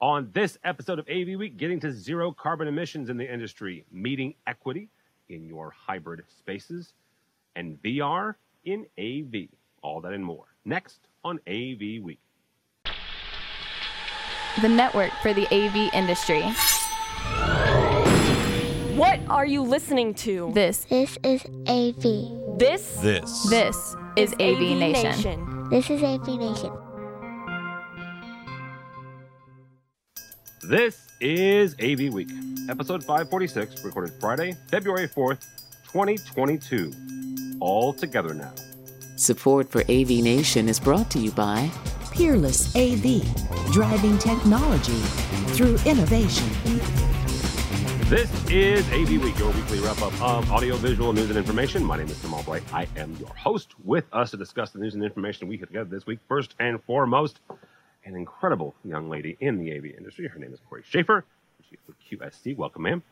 On this episode of AV Week, getting to zero carbon emissions in the industry, meeting equity in your hybrid spaces, and VR in AV. All that and more. Next on AV Week. the network for the AV industry. What are you listening to? This, This is AV. This This. this is AV, Nation. This is AV Nation. This is AV Week, episode 546, recorded Friday, February 4th, 2022. All together now. Support for AV Nation is brought to you by Peerless AV, driving technology through innovation. This is AV Week, your weekly wrap up of audiovisual news and information. My name is Tim Albright. I am your host. With us to discuss the news and information we have together this week, first and foremost, an incredible young lady in the AV industry. Her name is Corey Schaefer. She's with QSC. Welcome, ma'am.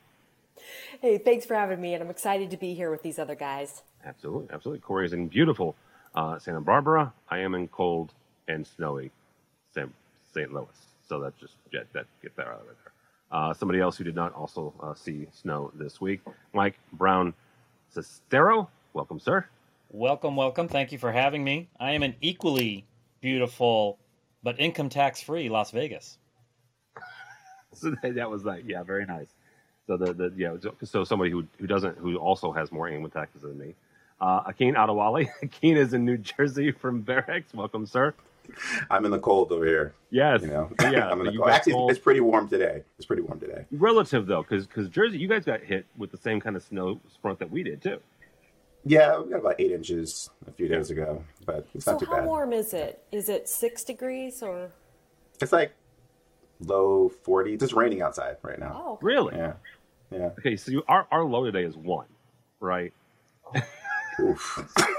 Hey, thanks for having me, and I'm excited to be here with these other guys. Absolutely, absolutely. Corey is in beautiful uh, Santa Barbara. I am in cold and snowy St. St. Louis. So that's just get that get that out of there. Uh, somebody else who did not also uh, see snow this week, Mike Brown Sestero. Welcome, sir. Welcome, welcome. Thank you for having me. I am in equally beautiful but income tax free Las Vegas. So that, that was like, yeah, very nice. So the, the yeah, so- so somebody who who doesn't who also has more income taxes than me. Uh, Akin Adewale. Akin is in New Jersey from Barracks. Welcome, sir. I'm in the cold over here. Yes. You know, Yeah. I'm in the cold. Actually, cold. it's pretty warm today. It's pretty warm today. relative though, because because Jersey, you guys got hit with the same kind of snow front that we did too. Yeah, we got about eight inches a few days ago, but it's So, not too how bad. How warm is it? Is it six degrees or? It's like low 40s. It's raining outside right now. Oh, Really? Yeah, yeah. Okay, so you, our our low today is one, right? Oof.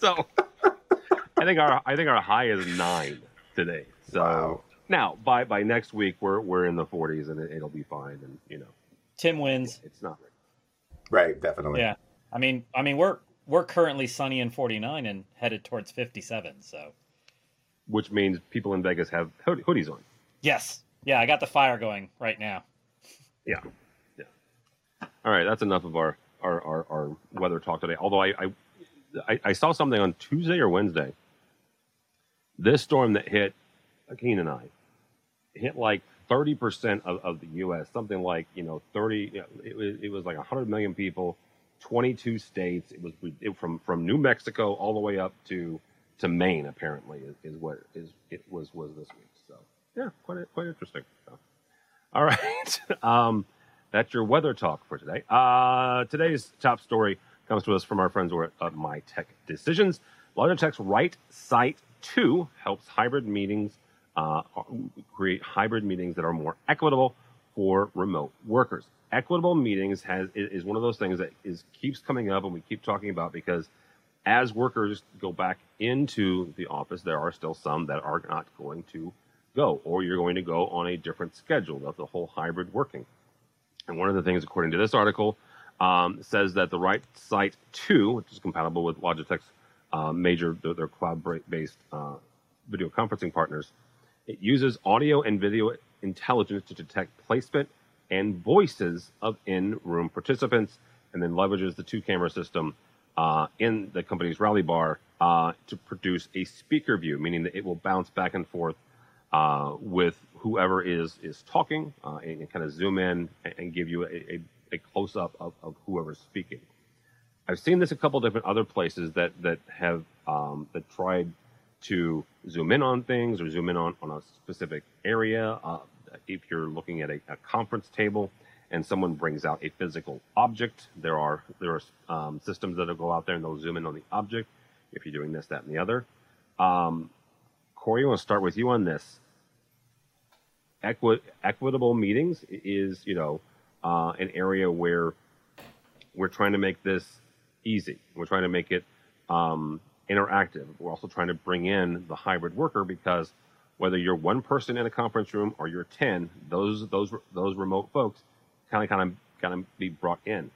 So I think our I think our high is nine today. So Wow. now by by next week we're we're in the 40s and it, it'll be fine. And you know Tim wins. it's not. right, definitely. Yeah. I mean, I mean, we're we're currently sunny in 49 and headed towards 57. So Which means people in Vegas have hood- hoodies on. yes, yeah, I got the fire going right now. Yeah, yeah. All right, that's enough of our our, our, our weather talk today. Although I, I I I saw something on Tuesday or Wednesday. This storm that hit uh, Akin and I hit like thirty percent of, of the U.S. Something like you know thirty. you know, It was it was like hundred million people, twenty two states. It was it, from from New Mexico all the way up to to Maine. Apparently is, is what is it was was this week. So yeah, quite quite interesting. So. All right. Um, that's your weather talk for today. Uh, today's top story comes to us from our friends over at uh, My Tech Decisions. Logitech's Right Site 2 helps hybrid meetings uh, create hybrid meetings that are more equitable for remote workers. Equitable meetings has is one of those things that is keeps coming up and we keep talking about because as workers go back into the office, there are still some that are not going to go, or you're going to go on a different schedule of the whole hybrid working. And one of the things, according to this article, um, says that the right site 2, which is compatible with Logitech's uh, major, their, their cloud-based uh, video conferencing partners, it uses audio and video intelligence to detect placement and voices of in-room participants, and then leverages the two-camera system uh, in the company's rally bar uh, to produce a speaker view, meaning that it will bounce back and forth uh, with whoever is is talking uh, and, and kind of zoom in and, and give you a, a, a close up of, of whoever's speaking. I've seen this a couple different other places that that have um, that tried to zoom in on things or zoom in on, on a specific area. Uh, if you're looking at a, a conference table and someone brings out a physical object, there are there are um, systems that will go out there and they'll zoom in on the object. If you're doing this, that, and the other. Um, Corey, I want to start with you on this. Equi- equitable meetings is, you know, uh, an area where we're trying to make this easy. We're trying to make it um, interactive. We're also trying to bring in the hybrid worker because whether you're one person in a conference room or you're ten, those those those remote folks kind of kind of kind of be brought in.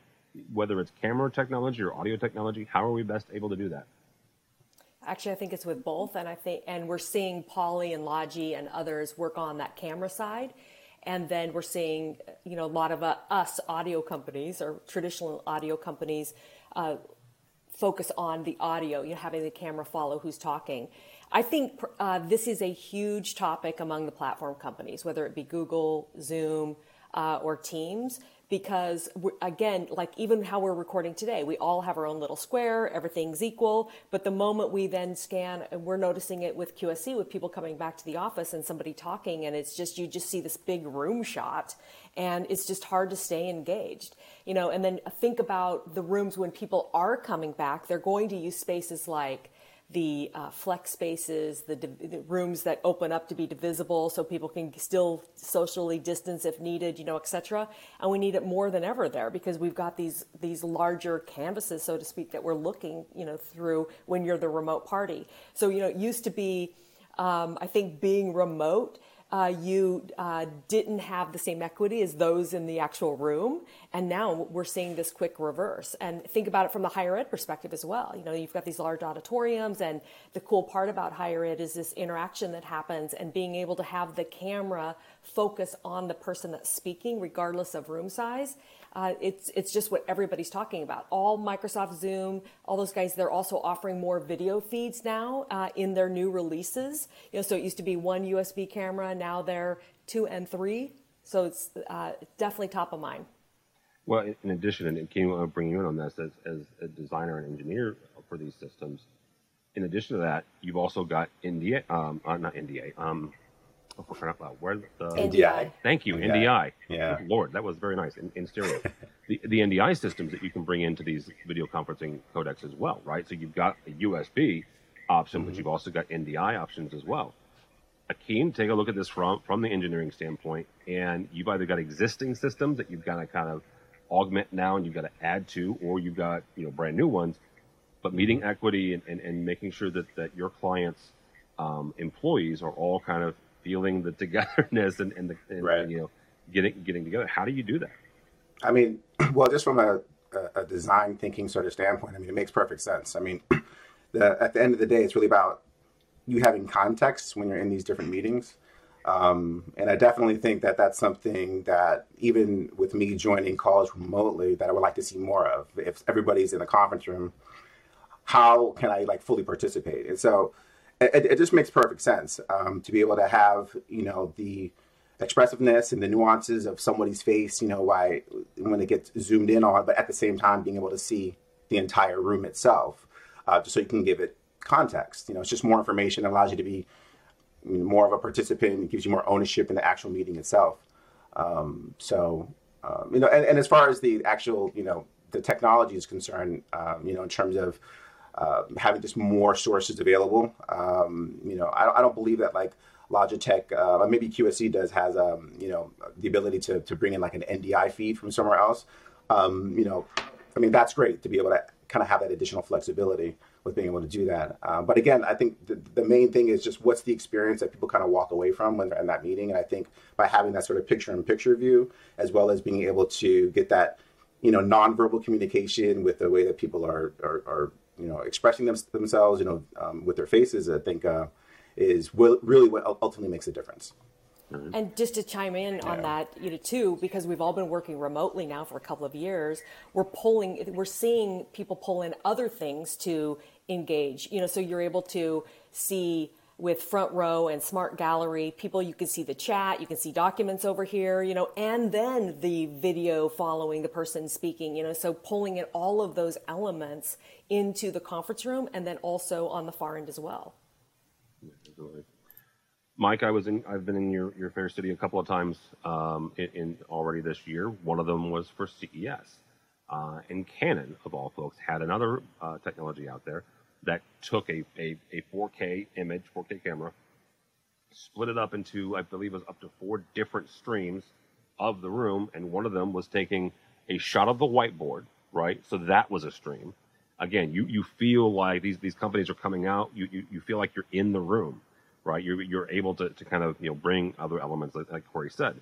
Whether it's camera technology or audio technology, how are we best able to do that? Actually, I think it's with both, and I think, and we're seeing Poly and Logi and others work on that camera side, and then we're seeing, you know, a lot of uh, us audio companies or traditional audio companies uh, focus on the audio, you know, having the camera follow who's talking. I think uh, this is a huge topic among the platform companies, whether it be Google, Zoom, uh, or Teams, because again, like even how we're recording today, we all have our own little square, everything's equal. But the moment we then scan, and we're noticing it with QSC, with people coming back to the office and somebody talking, and it's just, you just see this big room shot, and it's just hard to stay engaged, you know. And then think about the rooms when people are coming back, they're going to use spaces like the uh, flex spaces, the, the, rooms that open up to be divisible so people can still socially distance if needed, you know, et cetera. And we need it more than ever there because we've got these these larger canvases, so to speak, that we're looking, you know, through when you're the remote party. So you know, it used to be, um, I think, being remote uh, you uh, didn't have the same equity as those in the actual room. And now we're seeing this quick reverse. And think about it from the higher ed perspective as well. You know, you've got these large auditoriums, and the cool part about higher ed is this interaction that happens and being able to have the camera focus on the person that's speaking, regardless of room size. Uh, it's it's just what everybody's talking about. All Microsoft Zoom, all those guys, they're also offering more video feeds now uh, in their new releases. You know, so it used to be one USB camera, now they're two and three. So it's uh, definitely top of mind. Well, in addition, and Kim, I bring you in on this as, as a designer and engineer for these systems. In addition to that, you've also got NDA, um, uh, not NDA, um, oh, where the NDI. Thank you, NDI. NDI. Yeah. Lord, that was very nice in, in stereo. the, the NDI systems that you can bring into these video conferencing codecs as well, right? So you've got a USB option, Mm-hmm. but you've also got NDI options as well. Akeem, take a look at this from from the engineering standpoint, and you've either got existing systems that you've got to kind of augment now, and you've got to add to, or you've got you know brand new ones. But meeting Mm-hmm. equity and, and, and making sure that that your clients' um, employees are all kind of feeling the togetherness and, and the and, Right. you know getting getting together. How do you do that? I mean, well, just from a, a, a design thinking sort of standpoint, I mean, it makes perfect sense. I mean, the, at the end of the day, it's really about you having context when you're in these different meetings. Um, and I definitely think that that's something that even with me joining calls remotely, that I would like to see more of. If everybody's in the conference room, how can I like fully participate? And so it, it just makes perfect sense um, to be able to have you know the expressiveness and the nuances of somebody's face, you know, why when it gets zoomed in on, but at the same time being able to see the entire room itself, uh, just so you can give it context. You know, it's just more information, it allows you to be more of a participant, it gives you more ownership in the actual meeting itself. Um, so, um, you know, and, and as far as the actual, you know, the technology is concerned, um, you know, in terms of uh, having just more sources available, um, you know, I, I don't believe that like Logitech, uh, maybe QSC does has, um, you know, the ability to, to bring in like an NDI feed from somewhere else. Um, you know, I mean, that's great to be able to kind of have that additional flexibility with being able to do that. Uh, but again, I think the, the main thing is just what's the experience that people kind of walk away from when they're in that meeting. And I think by having that sort of picture in picture view, as well as being able to get that, you know, nonverbal communication with the way that people are, are, are you know, expressing them, themselves, you know, um, with their faces, I think uh, is will, really what ultimately makes a difference. And just to chime in on that, you know, too, because we've all been working remotely now for a couple of years, we're pulling, we're seeing people pull in other things to engage. You know, so you're able to see with front row and smart gallery people you can see the chat you can see documents over here you know and then the video following the person speaking you know so pulling in all of those elements into the conference room and then also on the far end as well. Mike, I was in. I've been in your, your fair city a couple of times um, in, in already this year. One of them was for CES, uh, and Canon, of all folks, had another uh, technology out there that took a, a, a 4K image, 4K camera, split it up into, I believe, it was up to four different streams of the room, and one of them was taking a shot of the whiteboard, right? So that was a stream. Again, you, you feel like these, these companies are coming out. You, you, you feel like you're in the room, right? You're, you're able to, to kind of, you know, bring other elements like, like Corey said.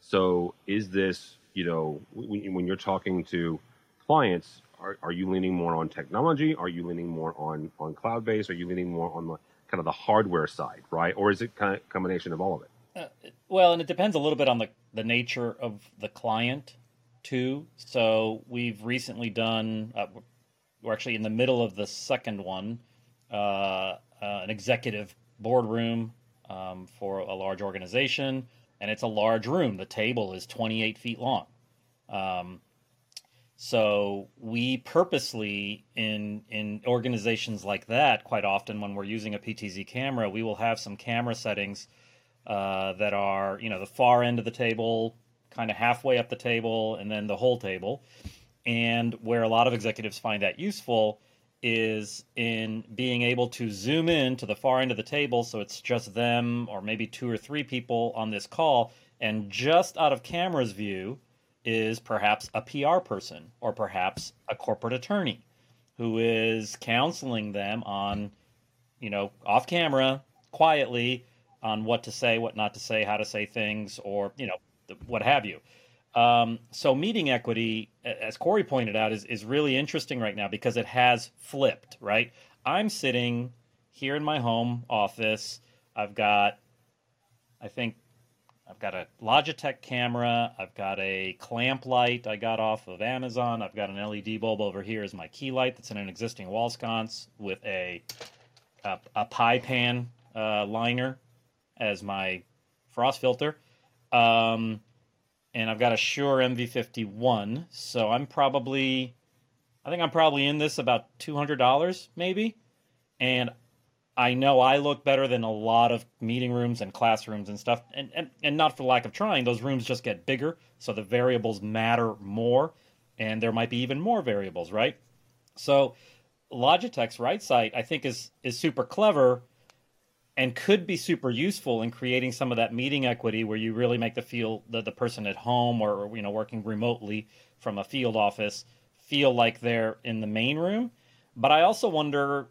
So is this, you know, when, when you're talking to clients, are, are you leaning more on technology? Are you leaning more on on cloud based? Are you leaning more on the kind of the hardware side, right? Or is it kind of combination of all of it? Uh, well, and it depends a little bit on the the nature of the client too. So we've recently done. Uh, we're actually in the middle of the second one, uh, uh, an executive boardroom um, for a large organization, and it's a large room. The table is 28 feet long. Um, so we purposely in in organizations like that, quite often when we're using a PTZ camera, we will have some camera settings uh, that are you know the far end of the table, kind of halfway up the table, and then the whole table. And where a lot of executives find that useful is in being able to zoom in to the far end of the table so it's just them or maybe two or three people on this call and just out of camera's view is perhaps a PR person or perhaps a corporate attorney who is counseling them on you know off camera quietly on what to say what not to say how to say things or you know what have you um, so meeting equity, as Corey pointed out, is, is really interesting right now because it has flipped, right? I'm sitting here in my home office. I've got, I think, I've got a Logitech camera. I've got a clamp light I got off of Amazon. I've got an LED bulb over here as my key light that's in an existing wall sconce with a a, a pie pan uh, liner as my frost filter. Um, and I've got a Shure MV51. So I'm probably, I think I'm probably in this about $200 maybe. And I know I look better than a lot of meeting rooms and classrooms and stuff. And, and, and not for lack of trying, those rooms just get bigger. So the variables matter more. And there might be even more variables, right? So Logitech's RightSight, I think, is, is super clever and could be super useful in creating some of that meeting equity where you really make the feel the, the person at home or you know working remotely from a field office feel like they're in the main room but i also wonder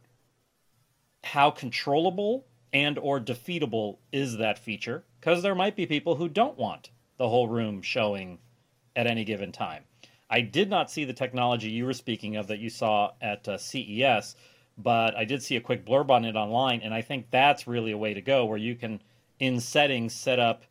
how controllable and or defeatable is that feature because there might be people who don't want the whole room showing at any given time i did not see the technology you were speaking of that you saw at uh, ces but I did see a quick blurb on it online, and I think that's really a way to go where you can, in settings, set up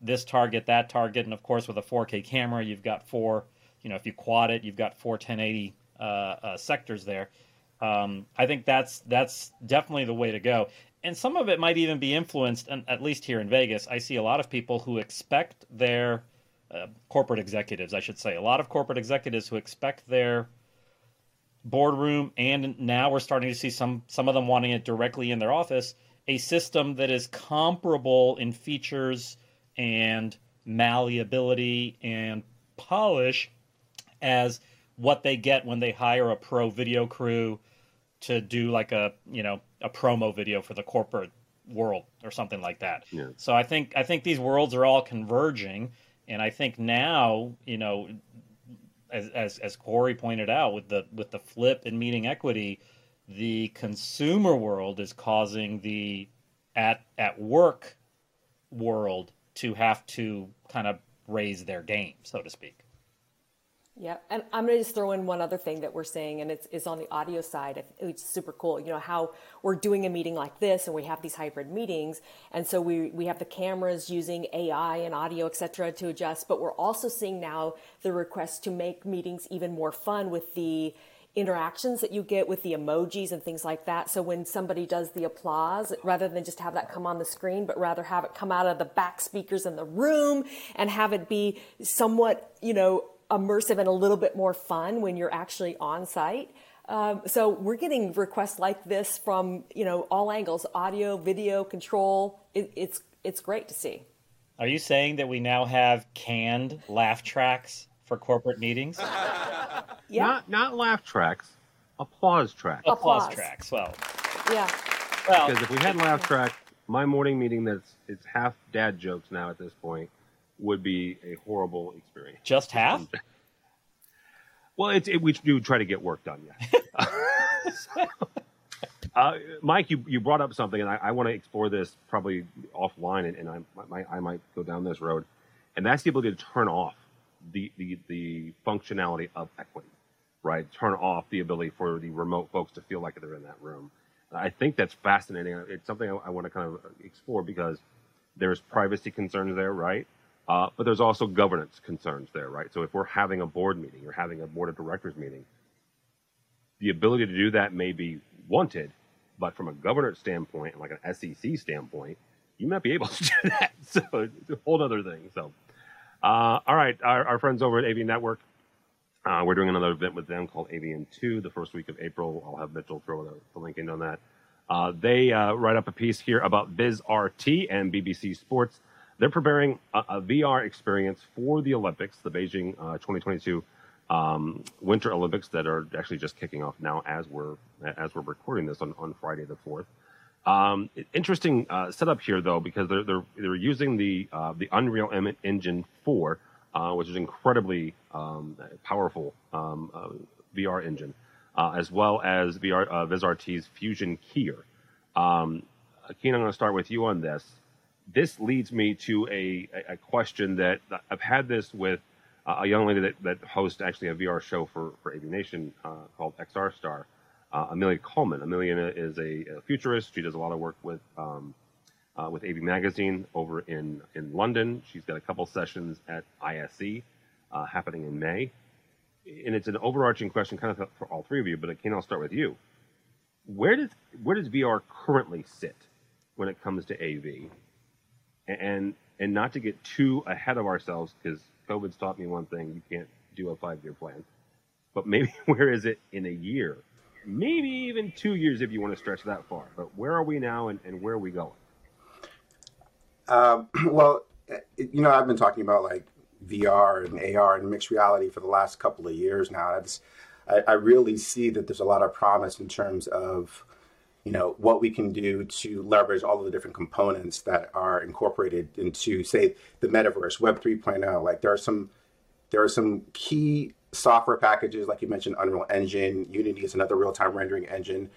this target, that target, and of course with a 4K camera, you've got four. You know, if you quad it, you've got four 1080 uh, uh, sectors there. Um, I think that's that's definitely the way to go. And some of it might even be influenced, and at least here in Vegas, I see a lot of people who expect their uh, corporate executives, I should say, a lot of corporate executives who expect their boardroom, and now we're starting to see some some of them wanting it directly in their office. A system that is comparable in features and malleability and polish as what they get when they hire a pro video crew to do like a you know a promo video for the corporate world or something like that. Yeah. So I think I think these worlds are all converging, and I think now you know as, as as Corey pointed out with the with the flip in meeting equity, the consumer world is causing the at at work world to have to kind of raise their game, so to speak. Yeah, and I'm going to just throw in one other thing that we're saying, and it's, it's on the audio side. It's super cool. You know how we're doing a meeting like this, and we have these hybrid meetings, and so we we have the cameras using AI and audio, et cetera, to adjust. But we're also seeing now the request to make meetings even more fun with the interactions that you get with the emojis and things like that. So when somebody does the applause, rather than just have that come on the screen, but rather have it come out of the back speakers in the room and have it be somewhat, you know, immersive and a little bit more fun when you're actually on site. Um, so we're getting requests like this from you know all angles, audio, video, control. It, it's it's great to see. Are you saying that we now have canned laugh tracks for corporate meetings? yeah, not not laugh tracks, applause tracks. Applause, Applause. tracks. Well, yeah. well, Because if we had laugh track, my morning meeting that's it's half dad jokes now at this point would be a horrible experience. just half. Well, it's it, we do try to get work done. Yeah. uh, Mike, you, you brought up something, and I, I want to explore this probably offline, and, and I, might I might go down this road, and that's the ability to turn off the the, the functionality of equity. right? Turn off the ability for the remote folks to feel like they're in that room. I think that's fascinating. It's something I, I want to kind of explore because there's privacy concerns there, right? Uh, but there's also governance concerns there, right? So if we're having a board meeting or having a board of directors meeting, the ability to do that may be wanted, but from a governance standpoint, like an SEC standpoint, you might be able to do that. So it's a whole other thing. So, uh, all right, our, our, friends over at AV Network, uh, we're doing another event with them called AVN2 the first week of April. I'll have Mitchell throw the, the link in on that. Uh, they uh, write up a piece here about VizRT and BBC Sports. They're preparing a, a VR experience for the Olympics, the Beijing uh, 2022 um, Winter Olympics that are actually just kicking off now as we're as we're recording this on, on Friday the fourth. Um, interesting uh, setup here though because they're they're they're using the uh, the Unreal Engine four, uh, which is incredibly um, powerful um, uh, VR engine, uh, as well as VR VizRT's Fusion Keyer. Um, Keen, I'm going to start with you on this. This leads me to a, a question that I've had this with a young lady that, that hosts actually a VR show for, for AV Nation uh, called XR Star, uh, Amelia Coleman. Amelia is a, a, futurist. She does a lot of work with um, uh, with AV Magazine over in, in London. She's got a couple sessions at ISE uh, happening in May. And it's an overarching question kind of for all three of you, but Ken, I'll start with you. Where does where does VR currently sit when it comes to AV? And and not to get too ahead of ourselves because COVID's taught me one thing: you can't do a five-year plan. But maybe where is it in a year? Maybe even two years if you want to stretch that far. But where are we now, and, and where are we going? Um, well, you know, I've been talking about like VR and AR and mixed reality for the last couple of years now. I, I really see that there's a lot of promise in terms of you know what we can do to leverage all of the different components that are incorporated into say the metaverse web 3.0 like there are some there are some key software packages like you mentioned unreal engine unity is another real-time rendering engine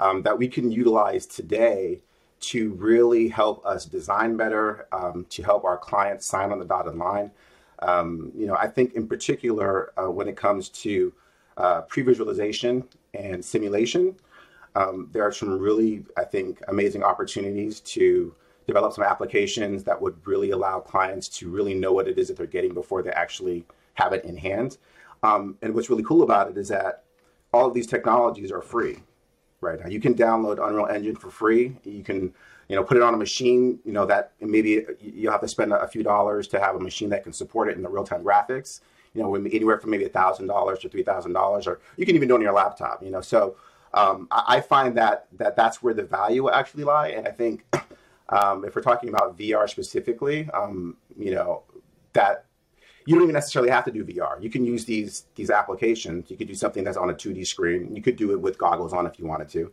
um, that we can utilize today to really help us design better um, to help our clients sign on the dotted line. Um, you know i think in particular uh, when it comes to uh, pre-visualization and simulation um, there are some really, I think, amazing opportunities to develop some applications that would really allow clients to really know what it is that they're getting before they actually have it in hand. Um, and what's really cool about it is that all of these technologies are free, right? Now you can download Unreal Engine for free. You can, you know, put it on a machine. You know that maybe you'll have to spend a few dollars to have a machine that can support it in the real-time graphics. You know, anywhere from maybe a thousand dollars to three thousand dollars, or you can even do it on your laptop. You know, so um, I, I, find that that that's where the value actually lie. And I think um, if we're talking about VR specifically, um, you know, that you don't even necessarily have to do VR. You can use these these applications. You could do something that's on a 2D screen. You could do it with goggles on if you wanted to.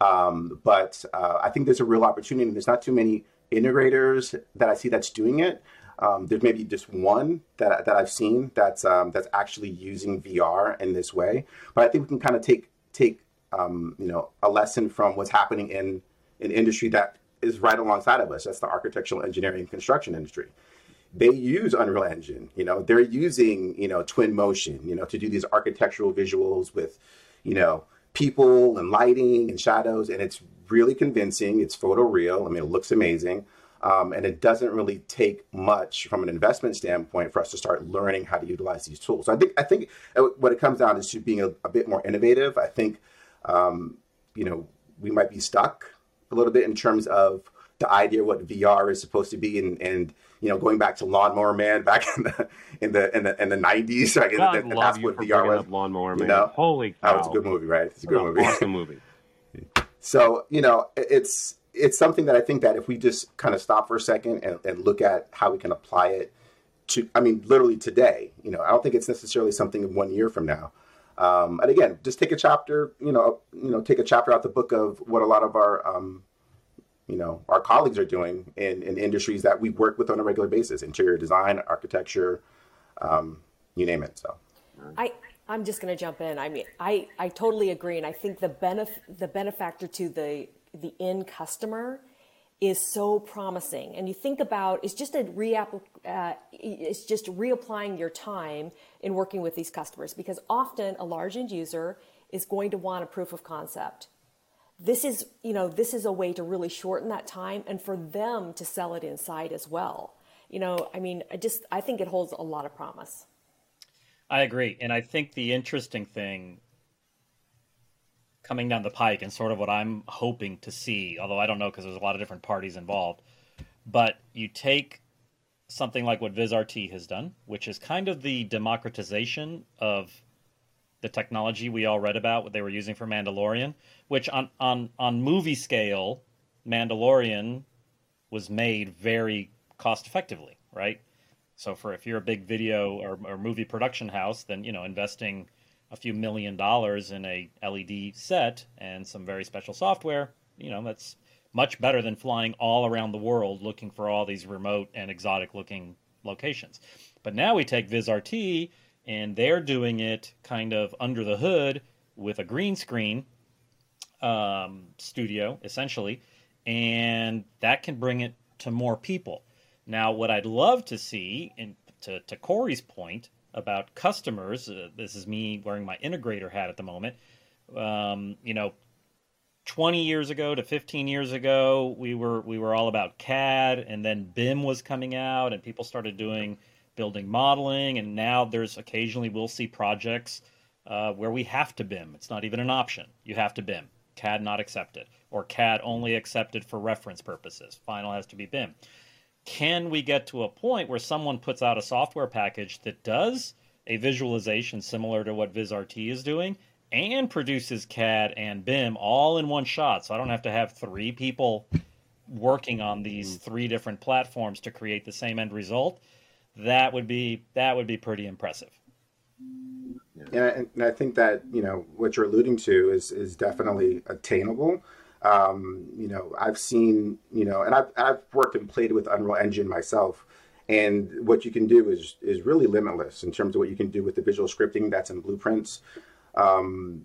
Um, but uh, I think there's a real opportunity. There's not too many integrators that I see that's doing it. Um, there's maybe just one that, that I've seen that's um, that's actually using VR in this way. But I think we can kind of take take um, you know, a lesson from what's happening in an industry that is right alongside of us. That's the architectural engineering and construction industry. They use Unreal Engine. You know, they're using you know Twinmotion. You know, to do these architectural visuals with, you know, people and lighting and shadows, and it's really convincing. It's photoreal. I mean, it looks amazing. Um, and it doesn't really take much from an investment standpoint for us to start learning how to utilize these tools. So I think I think uh, what it comes down to being a, a bit more innovative. I think um, you know, we might be stuck a little bit in terms of the idea of what VR is supposed to be, and, and you know, going back to Lawnmower Man back in the in the in the in the nineties, right? God, and, and that's what VR was. Lawnmower Man, you know? holy cow! Oh, it's a good movie, right? It's a good movie. Awesome movie. so you know, it's it's something that I think that if we just kind of stop for a second and, and look at how we can apply it to, I mean, literally today, you know, I don't think it's necessarily something one year from now. Um, and again, just take a chapter, you know, you know, take a chapter out the book of what a lot of our, um, you know, our colleagues are doing in, in industries that we work with on a regular basis: interior design, architecture, um, you name it. So, I I'm just going to jump in. I mean, I I totally agree, and I think the benef- the benefactor to the the end customer is so promising. And you think about it's just a reapp- uh, it's just reapplying your time in working with these customers because often a large end user is going to want a proof of concept. This is, you know, this is a way to really shorten that time and for them to sell it inside as well. You know, I mean, I just I think it holds a lot of promise. I agree. And I think the interesting thing coming down the pike and sort of what I'm hoping to see, although I don't know because there's a lot of different parties involved, but you take something like what VizRT has done, which is kind of the democratization of the technology we all read about what they were using for Mandalorian, which on on on movie scale, Mandalorian was made very cost effectively, right? So for if you're a big video or, or movie production house, then you know investing a few million dollars in a LED set and some very special software, you know, that's much better than flying all around the world looking for all these remote and exotic looking locations. But now we take VizRT and they're doing it kind of under the hood with a green screen um, studio, essentially, and that can bring it to more people. Now, what I'd love to see, and to, to Corey's point, about customers. Uh, this is me wearing my integrator hat at the moment. Um, you know, 20 years ago to 15 years ago, we were we were all about CAD, and then BIM was coming out, and people started doing building modeling, and now there's occasionally we'll see projects uh, where we have to BIM. It's not even an option. You have to BIM. CAD not accepted, or CAD only accepted for reference purposes. Final has to be BIM can we get to a point where someone puts out a software package that does a visualization similar to what VizRT is doing and produces CAD and BIM all in one shot? So I don't have to have three people working on these mm. three different platforms to create the same end result. That would be that would be pretty impressive. Yeah, and I think that you know what you're alluding to is is definitely attainable. Um, you know, I've seen, you know, and I've, I've worked and played with Unreal Engine myself. And what you can do is is really limitless in terms of what you can do with the visual scripting that's in blueprints. Um,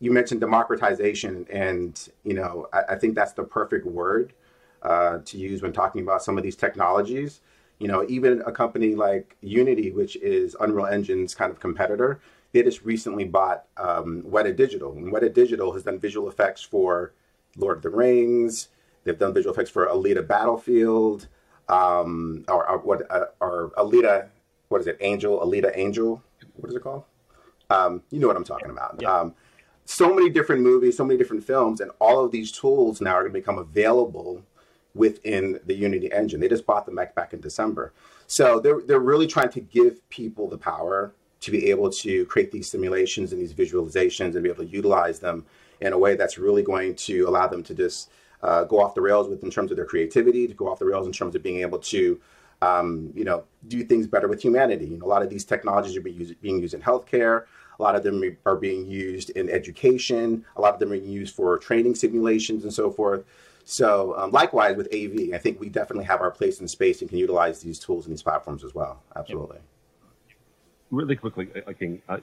you mentioned democratization, and you know, I, I think that's the perfect word uh, to use when talking about some of these technologies. You know, even a company like Unity, which is Unreal Engine's kind of competitor, they just recently bought um, Weta Digital, and Weta Digital has done visual effects for Lord of the Rings. They've done visual effects for Alita Battlefield, um, or, or what, uh, or Alita, what is it? Angel, Alita Angel. What is it called? Um, you know what I'm talking about. Yeah. Um, so many different movies, so many different films, and all of these tools now are going to become available within the Unity engine. They just bought the Mech back in December. So they're, they're really trying to give people the power to be able to create these simulations and these visualizations and be able to utilize them in a way that's really going to allow them to just uh, go off the rails with in terms of their creativity, to go off the rails in terms of being able to, um, you know, do things better with humanity. You know, a lot of these technologies are being used, being used in healthcare. A lot of them are being used in education. A lot of them are used for training simulations and so forth. So, um, likewise with AV, I think we definitely have our place in space and can utilize these tools and these platforms as well. Absolutely. Really quickly, I can uh,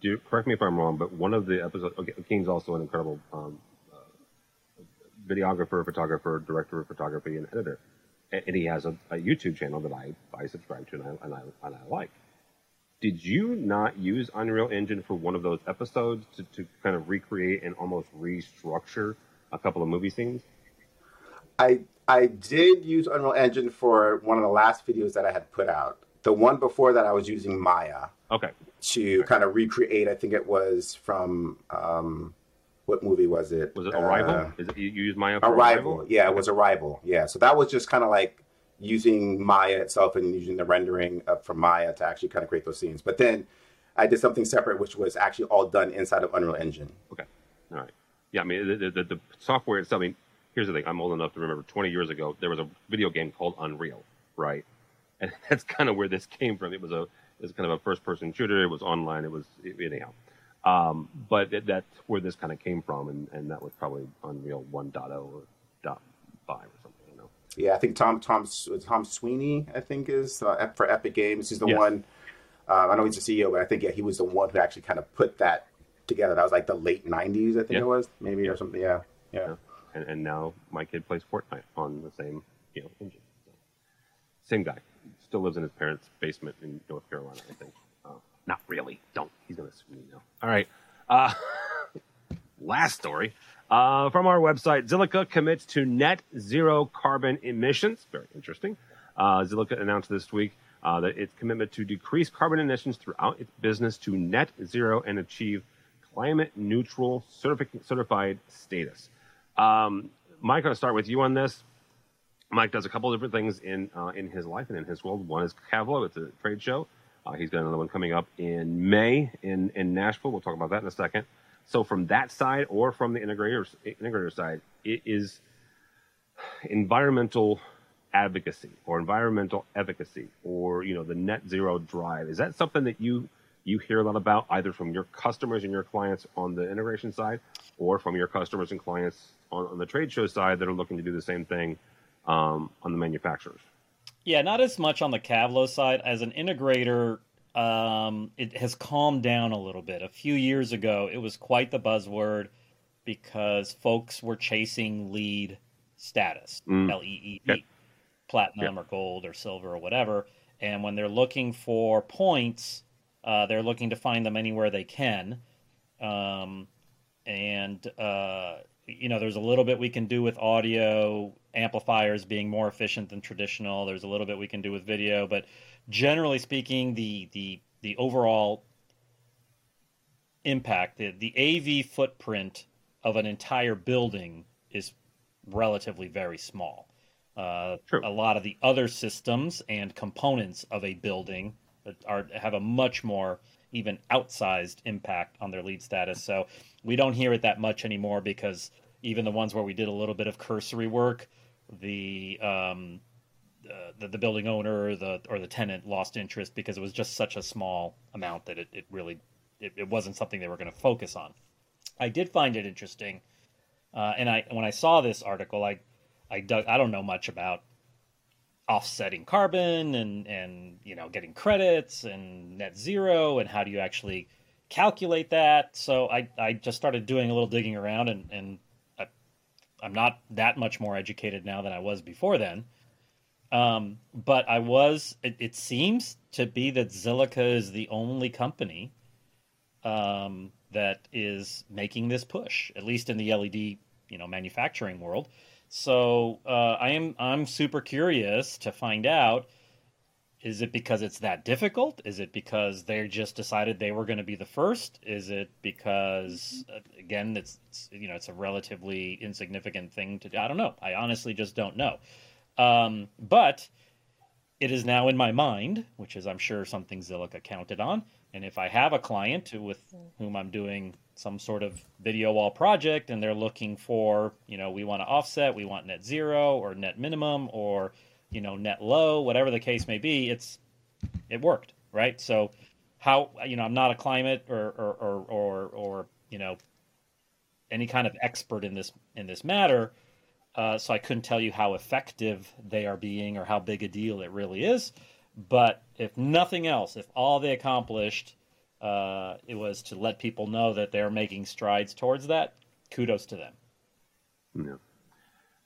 do correct me if I'm wrong, but one of the episodes, okay, King's also an incredible um, uh, videographer, photographer, director of photography, and editor, and he has a, a YouTube channel that I, I subscribe to and I, and I, and I like. Did you not use Unreal Engine for one of those episodes to, to kind of recreate and almost restructure a couple of movie scenes? I I did use Unreal Engine for one of the last videos that I had put out. The one before that, I was using Maya. Okay. To kind of recreate, I think it was from um, what movie was it? Was it Arrival? Uh, Is it, you use Maya for Arrival? Arrival? Yeah, it was Arrival. Yeah, so that was just kind of like using Maya itself and using the rendering from Maya to actually kind of create those scenes. But then I did something separate, which was actually all done inside of Unreal Engine. Okay. All right. Yeah, I mean the, the, the software itself. I mean, here's the thing. I'm old enough to remember 20 years ago there was a video game called Unreal, right? And that's kind of where this came from. It was a it's kind of a first person shooter. It was online. It was anyhow. Um, but it, that's where this kind of came from, and, and that was probably Unreal 1.0 or dot five or something. You know. Yeah, I think Tom Tom Tom Sweeney, I think is uh, for Epic Games. He's the yes. one. Uh, I know he's the CEO, but I think yeah, he was the one who actually kind of put that together. That was like the late '90s, I think yeah. it was, maybe or something. Yeah, yeah. yeah. and, and now my kid plays Fortnite on the same you know engine. So, same guy, still lives in his parents' basement in North Carolina, I think. Uh, not really. Don't. He's gonna sue me now. All right. Uh, last story uh, from our website: Zilliqa commits to net zero carbon emissions. Very interesting. Uh, Zilliqa announced this week uh, that its commitment to decrease carbon emissions throughout its business to net zero and achieve climate neutral certific- certified status. Um, Mike, I'm going to start with you on this. Mike does a couple of different things in uh, in his life and in his world. One is Cavlo; it's a trade show. Uh, he's got another one coming up in May in in Nashville. We'll talk about that in a second. So, from that side or from the integrator integrator side, it is environmental advocacy or environmental efficacy or you know the net zero drive. Is that something that you you hear a lot about either from your customers and your clients on the integration side or from your customers and clients on, on the trade show side that are looking to do the same thing um, on the manufacturers? Yeah, not as much on the Cavlo side. As an integrator, um, it has calmed down a little bit. A few years ago, it was quite the buzzword because folks were chasing LEED status, Mm. L E E E, platinum or gold or silver or whatever. And when they're looking for points, uh, they're looking to find them anywhere they can. Um, and uh, you know, there's a little bit we can do with audio amplifiers being more efficient than traditional. There's a little bit we can do with video, but generally speaking, the the the overall impact, the, the AV footprint of an entire building is relatively very small. Uh, a lot of the other systems and components of a building are have a much more even outsized impact on their LEED status. So we don't hear it that much anymore because even the ones where we did a little bit of cursory work, the um, uh, the, the building owner or the or the tenant lost interest because it was just such a small amount that it, it really it, it wasn't something they were going to focus on. I did find it interesting, uh, and I when I saw this article, I I dug, I don't know much about offsetting carbon and and you know getting credits and net zero and how do you actually calculate that. So I I just started doing a little digging around and and I, I'm not that much more educated now than I was before then. Um, but I was. It, it seems to be that Zilliqa is the only company um, that is making this push, at least in the LED, you know, manufacturing world. So uh, I am I'm super curious to find out. Is it because it's that difficult? Is it because they just decided they were going to be the first? Is it because uh, again, it's, it's you know it's a relatively insignificant thing to do? I don't know. I honestly just don't know. Um, but it is now in my mind, which is I'm sure something Zilliqa counted on. And if I have a client with whom I'm doing some sort of video wall project and they're looking for, you know, we want to offset, we want net zero or net minimum or, you know, net low, whatever the case may be, it's it worked, right? So how you know, I'm not a climate or or or or, or you know any kind of expert in this in this matter. Uh, so I couldn't tell you how effective they are being or how big a deal it really is. But if nothing else, if all they accomplished uh, it was to let people know that they're making strides towards that, kudos to them. Yeah.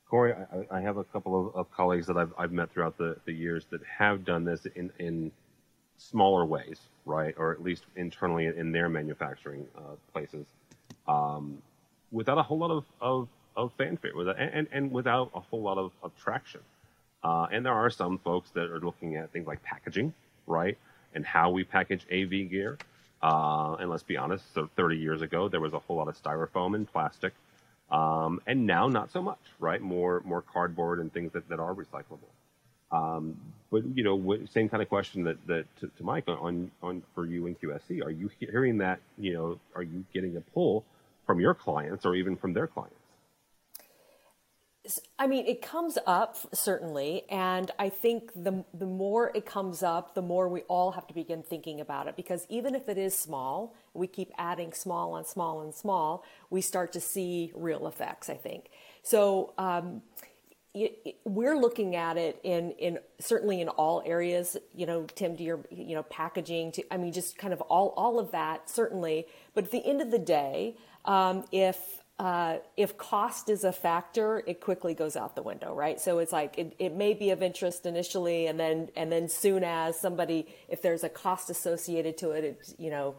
Corey, I, I have a couple of, of colleagues that I've, I've met throughout the, the years that have done this in, in smaller ways, right? Or at least internally in their manufacturing uh, places, um, without a whole lot of, of, of fanfare, without, and, and without a whole lot of, of traction. Uh, and there are some folks that are looking at things like packaging, right? And how we package AV gear. Uh, and let's be honest, so 30 years ago, there was a whole lot of styrofoam and plastic. Um, and now not so much, right? More more cardboard and things that, that are recyclable. Um, but you know, same kind of question that, that to, to Mike on on for you in QSC. Are you hearing that? You know, are you getting a pull from your clients or even from their clients? I mean, it comes up certainly, and I think the the more it comes up, the more we all have to begin thinking about it. Because even if it is small, we keep adding small and small and small, we start to see real effects. I think so. Um, we're looking at it in in certainly in all areas. You know, Tim, to your you know packaging. To I mean, just kind of all all of that certainly. But at the end of the day, um, if uh, if cost is a factor, it quickly goes out the window, right? So it's like it, it may be of interest initially, and then and then soon as somebody, if there's a cost associated to it, it you know,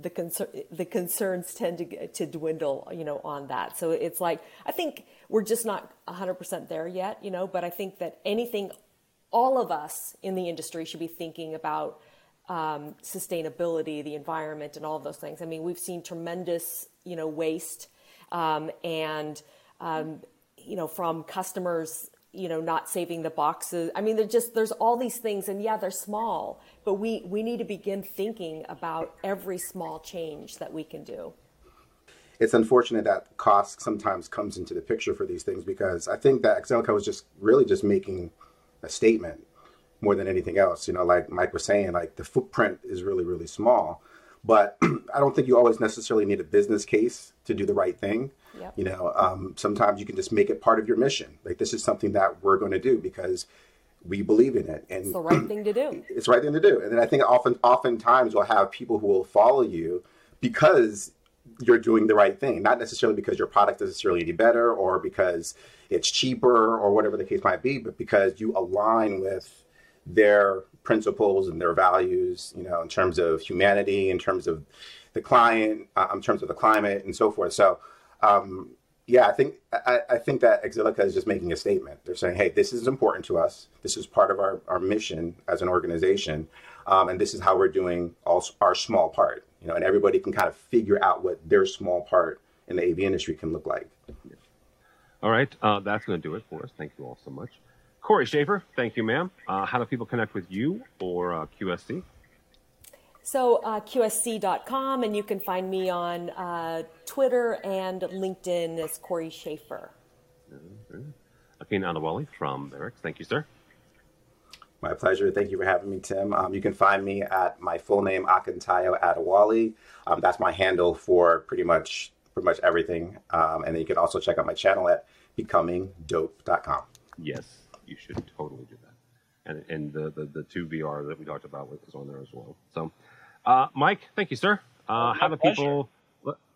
the concern the concerns tend to to dwindle, you know, on that. So it's like I think we're just not 100% there yet, you know, but I think that anything, all of us in the industry should be thinking about um, sustainability, the environment, and all of those things. I mean, we've seen tremendous, you know, waste um, and um, you know from customers you know not saving the boxes. I mean there's just there's all these things and yeah they're small but we we need to begin thinking about every small change that we can do. It's unfortunate that cost sometimes comes into the picture for these things because i think that Xilica was just really just making a statement more than anything else. You know like mike was saying like the footprint is really really small but I don't think you always necessarily need a business case to do the right thing. Yep. You know, um, sometimes you can just make it part of your mission. Like this is something that we're going to do because we believe in it, and it's the right thing to do. It's the right thing to do. And then I think often, oftentimes, you'll have people who will follow you because you're doing the right thing, not necessarily because your product is necessarily any better or because it's cheaper or whatever the case might be, but because you align with their principles and their values, you know, in terms of humanity, in terms of the client, uh, in terms of the climate, and so forth. So, um, yeah, I think I, I, think that Xilica is just making a statement. They're saying, "Hey, this is important to us. This is part of our, our mission as an organization, um, and this is how we're doing all, our small part." You know, and everybody can kind of figure out what their small part in the AV industry can look like. All right, uh, that's going to do it for us. Thank you all so much. Corey Schaefer, thank you, ma'am. Uh, how do people connect with you or uh, QSC? So, uh, QSC.com, and you can find me on uh, Twitter and LinkedIn as Corey Schaefer. Akin Adewale from Barracks. Thank you, sir. My pleasure. Thank you for having me, Tim. Um, you can find me at my full name, Akintayo Adewale. Um, that's my handle for pretty much pretty much everything. Um, and then you can also check out my channel at becomingdope.com. Yes you should totally do that. And and the the, the two VR that we talked about is on there as well. So, uh, Mike, thank you, sir. Uh, how do people?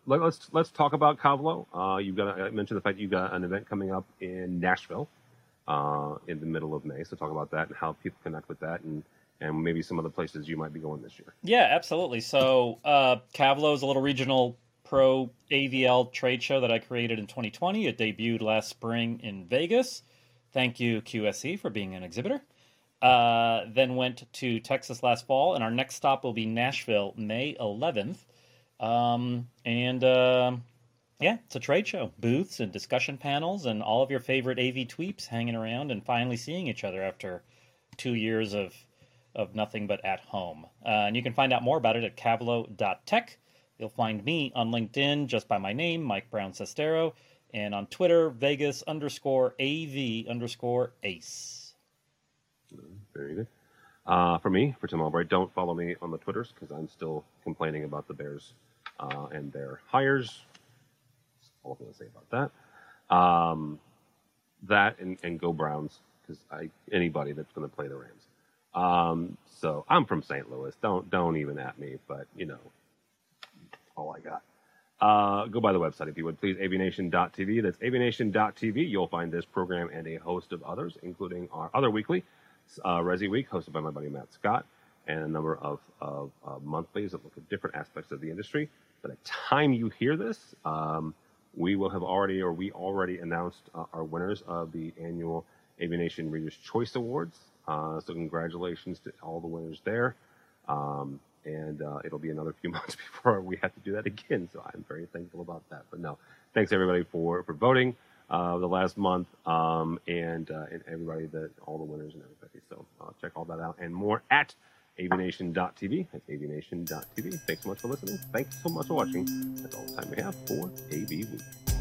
Let, us let's, let's talk about Kavlo. Uh, you've got I mentioned the fact you've got an event coming up in Nashville uh, in the middle of May. So talk about that and how people connect with that and and maybe some other places you might be going this year. Yeah, absolutely. So uh, Kavlo is a little regional pro AVL trade show that I created in 2020. It debuted last spring in Vegas. Thank you, QSC, for being an exhibitor. Uh, then went to Texas last fall, and our next stop will be Nashville, May 11th. Um, and uh, yeah, it's a trade show, booths and discussion panels, and all of your favorite AV tweeps hanging around and finally seeing each other after two years of of nothing but at home. Uh, and you can find out more about it at kavlo.tech. You'll find me on LinkedIn just by my name, Mike Brown Sestero and on Twitter, Vegas underscore AV underscore ace. Very good. Uh, for me, for Tim Albright, don't follow me on the Twitters because I'm still complaining about the Bears uh, and their hires. All I'm going to say about that. Um, that and, and go Browns because anybody that's going to play the Rams. Um, so I'm from St. Louis. Don't don't even at me, but you know, all I got. Uh, go by the website if you would, please, avnation.tv. That's avnation.tv. You'll find this program and a host of others, including our other weekly, uh, Resi Week, hosted by my buddy Matt Scott, and a number of, of uh, monthlies that look at different aspects of the industry. By the time you hear this, um, we will have already, or we already announced uh, our winners of the annual Avnation Readers' Choice Awards. Uh, so congratulations to all the winners there. Um, and uh, it'll be another few months before we have to do that again. So I'm very thankful about that. But no, thanks everybody for for voting uh, the last month, um, and uh, and everybody that all the winners and everybody. So uh, check all that out and more at avnation.tv. That's avnation.tv. Thanks so much for listening. Thanks so much for watching. That's all the time we have for AV Week.